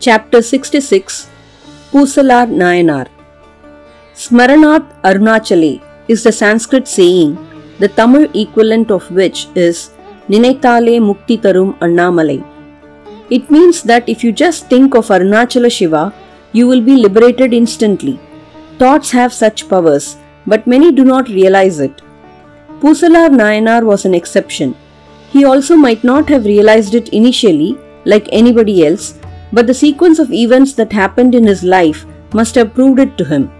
Chapter 66 Pusalar Nayanar Smaranath Arunachale is the Sanskrit saying, the Tamil equivalent of which is Ninaitale Mukti Tarum Annamalai. It means that if you just think of Arunachala Shiva, you will be liberated instantly. Thoughts have such powers, but many do not realize it. Pusalar Nayanar was an exception. He also might not have realized it initially, like anybody else, but the sequence of events that happened in his life must have proved it to him.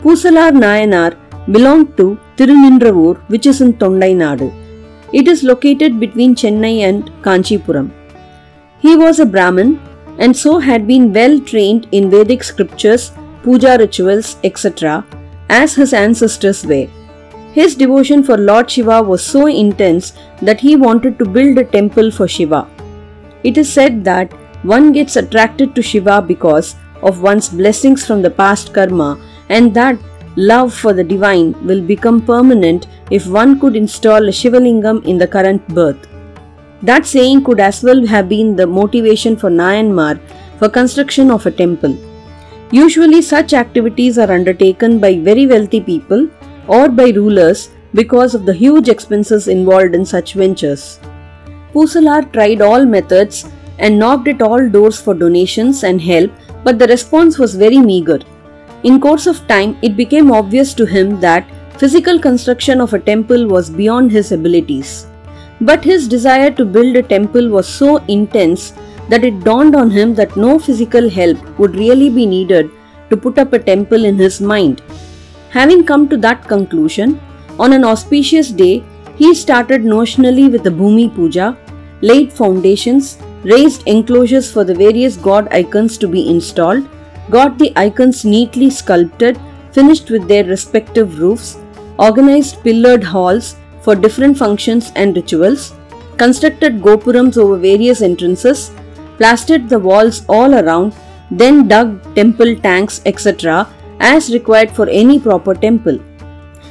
Pusalar Nayanar belonged to Tirunindravur, which is in Tondai Nadu. It is located between Chennai and Kanchipuram. He was a Brahmin and so had been well trained in Vedic scriptures, puja rituals, etc., as his ancestors were. His devotion for Lord Shiva was so intense that he wanted to build a temple for Shiva. It is said that one gets attracted to Shiva because of one's blessings from the past karma, and that love for the divine will become permanent if one could install a Shivalingam in the current birth. That saying could as well have been the motivation for Nayanmar for construction of a temple. Usually, such activities are undertaken by very wealthy people or by rulers because of the huge expenses involved in such ventures. Pusalar tried all methods and knocked at all doors for donations and help, but the response was very meager. In course of time, it became obvious to him that physical construction of a temple was beyond his abilities. But his desire to build a temple was so intense that it dawned on him that no physical help would really be needed to put up a temple in his mind. Having come to that conclusion, on an auspicious day, he started notionally with the Bhumi Puja, laid foundations, raised enclosures for the various god icons to be installed, got the icons neatly sculpted, finished with their respective roofs, organized pillared halls for different functions and rituals, constructed gopurams over various entrances, plastered the walls all around, then dug temple tanks, etc., as required for any proper temple.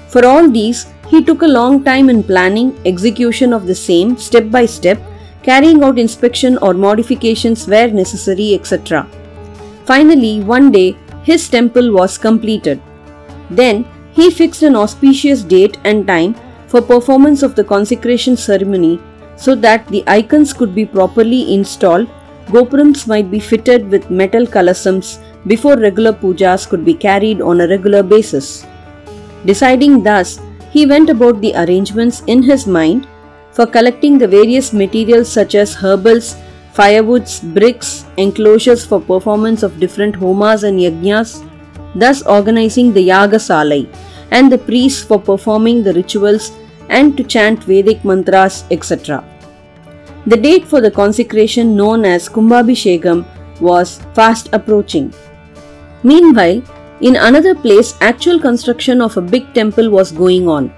For all these, he took a long time in planning, execution of the same step by step, carrying out inspection or modifications where necessary, etc. Finally, one day, his temple was completed. Then, he fixed an auspicious date and time for performance of the consecration ceremony so that the icons could be properly installed, gopurams might be fitted with metal kalasams before regular pujas could be carried on a regular basis. Deciding thus, he went about the arrangements in his mind for collecting the various materials such as herbals, firewoods, bricks, enclosures for performance of different homas and yajnas, thus organizing the yaga salai and the priests for performing the rituals and to chant Vedic mantras, etc. The date for the consecration known as Kumbhabhishekam was fast approaching. Meanwhile, in another place, actual construction of a big temple was going on.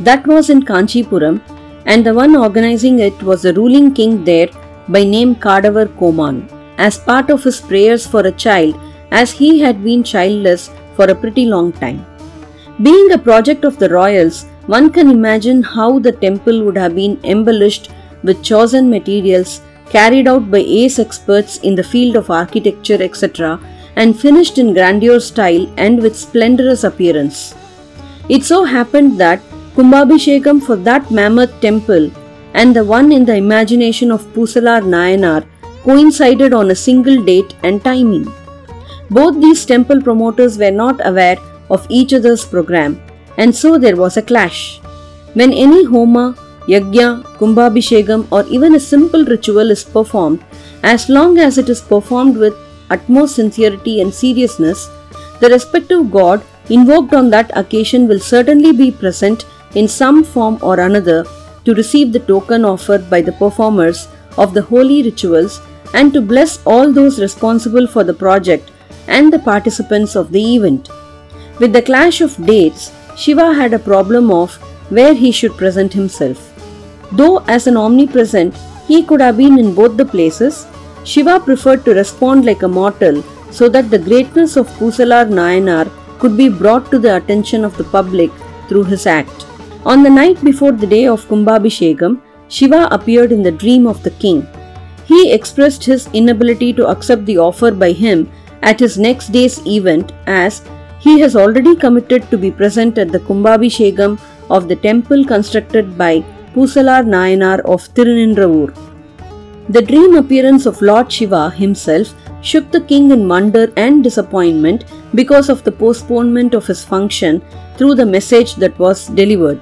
That was in Kanchipuram, and the one organizing it was the ruling king there by name Kadavar Koman, as part of his prayers for a child, as he had been childless for a pretty long time. Being a project of the royals, one can imagine how the temple would have been embellished with chosen materials carried out by ace experts in the field of architecture, etc., and finished in grandeur style and with splendorous appearance. It so happened that Kumbhabhishekam for that mammoth temple and the one in the imagination of Pusalar Nayanar coincided on a single date and timing. Both these temple promoters were not aware of each other's program, and so there was a clash. When any homa, yajna, kumbhabhishekam, or even a simple ritual is performed, as long as it is performed with utmost sincerity and seriousness, the respective god invoked on that occasion will certainly be present in some form or another to receive the token offered by the performers of the holy rituals and to bless all those responsible for the project and the participants of the event. With the clash of dates, Shiva had a problem of where he should present himself. Though, as an omnipresent, he could have been in both the places, Shiva preferred to respond like a mortal so that the greatness of Pusalar Nayanar could be brought to the attention of the public through his act. On the night before the day of Kumbhabhishekam, Shiva appeared in the dream of the king. he expressed his inability to accept the offer by him at his next day's event as he has already committed to be present at the Kumbhabhishekam of the temple constructed by Pusalar Nayanar of Tirunindravur. The dream appearance of Lord Shiva himself shook the king in wonder and disappointment because of the postponement of his function through the message that was delivered.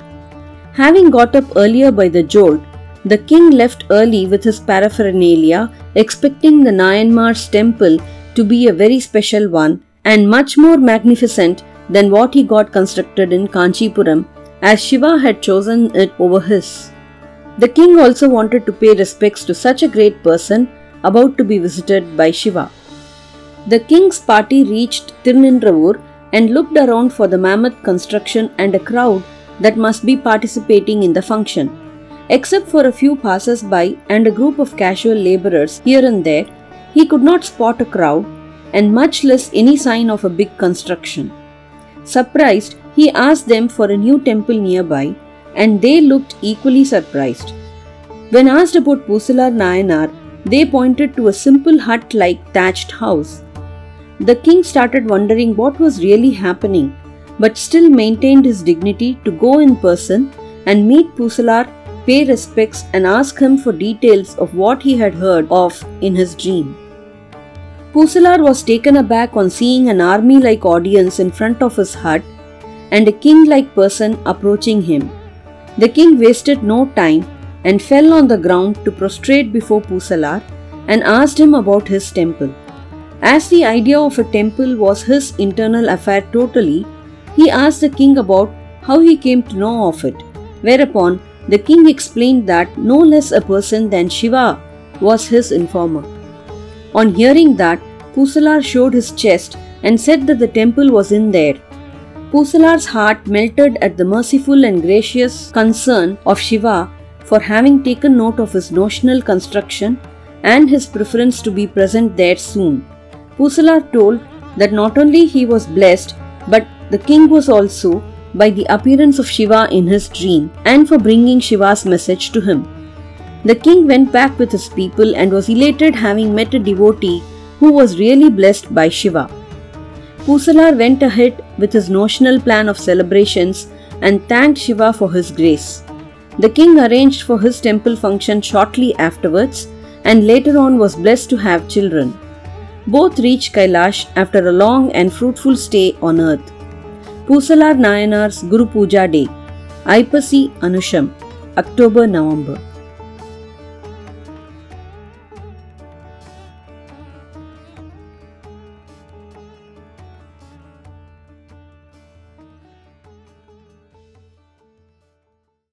Having got up earlier by the jolt, the king left early with his paraphernalia, expecting the Nayanmar's temple to be a very special one and much more magnificent than what he got constructed in Kanchipuram, as Shiva had chosen it over his. The king also wanted to pay respects to such a great person about to be visited by Shiva. The king's party reached Tirunindravur and looked around for the mammoth construction and a crowd that must be participating in the function. Except for a few passers by and a group of casual laborers here and there, he could not spot a crowd and much less any sign of a big construction. Surprised, he asked them for a new temple nearby, and they looked equally surprised. When asked about Pusalar Nayanar, they pointed to a simple hut like thatched house. The king started wondering what was really happening, but still maintained his dignity to go in person and meet Pusalar, pay respects, and ask him for details of what he had heard of in his dream. Pusalar was taken aback on seeing an army like audience in front of his hut and a king like person approaching him. The king wasted no time and fell on the ground to prostrate before Pusalar and asked him about his temple. As the idea of a temple was his internal affair totally, he asked the king about how he came to know of it, whereupon the king explained that no less a person than Shiva was his informer. On hearing that, Pusalar showed his chest and said that the temple was in there. Pusalar's heart melted at the merciful and gracious concern of Shiva for having taken note of his notional construction and his preference to be present there soon. Pusalar told that not only he was blessed, but the king was also by the appearance of Shiva in his dream and for bringing Shiva's message to him. The king went back with his people and was elated having met a devotee who was really blessed by Shiva. Pusalar went ahead with his notional plan of celebrations and thanked Shiva for his grace. The king arranged for his temple function shortly afterwards and later on was blessed to have children. Both reached Kailash after a long and fruitful stay on earth. Nayanar's Guru Puja Day, Aipasi Anusham, October November.